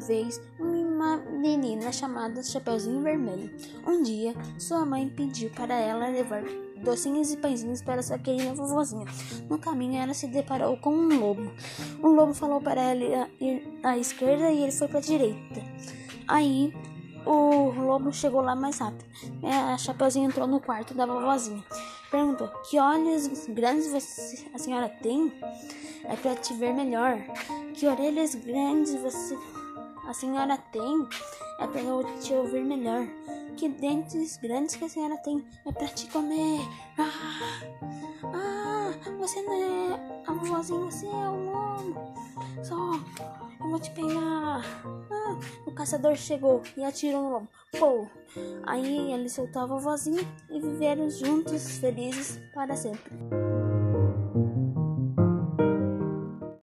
vez uma menina chamada Chapeuzinho Vermelho. Um dia, sua mãe pediu para ela levar docinhos e pãezinhos para sua querida vovozinha. No caminho, ela se deparou com um lobo. O lobo falou para ela ir à esquerda e ele foi para a direita. Aí, o lobo chegou lá mais rápido. A Chapeuzinho entrou no quarto da vovozinha. Perguntou: Que olhos grandes você, a senhora tem? É para te ver melhor. Que orelhas grandes você a senhora tem? É para te ouvir melhor. Que dentes grandes que a senhora tem? É para te comer. Ah, ah, você não é a vovozinha, você é o lobo. Só, eu vou te pegar. Ah, o caçador chegou e atirou no lobo. Pô! Aí ele soltou a vovozinha e viveram juntos felizes para sempre.